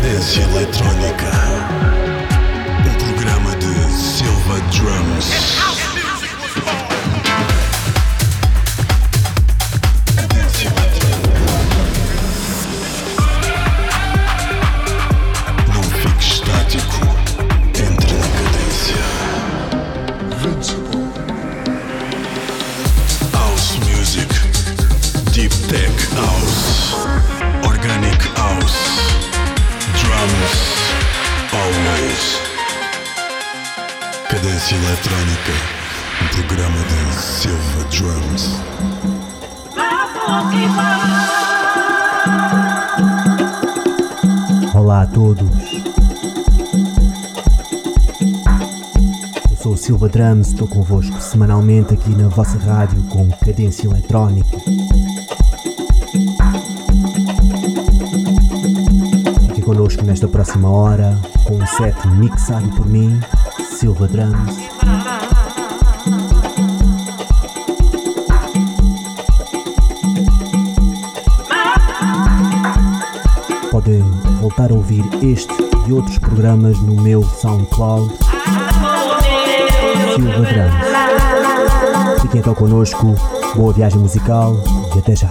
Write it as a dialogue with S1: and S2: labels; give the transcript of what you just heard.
S1: Cadência Eletrónica. Um programa de Silva Drums. Eletrónica. Um programa de Silva Drums.
S2: Olá a todos. Eu sou o Silva Drums, estou convosco semanalmente aqui na vossa rádio com cadência eletrónica. Fique connosco nesta próxima hora com um set mixado por mim, Silva Drums. Podem voltar a ouvir este e outros programas no meu SoundCloud Silva Drums. Fiquem então connosco, boa viagem musical e até já.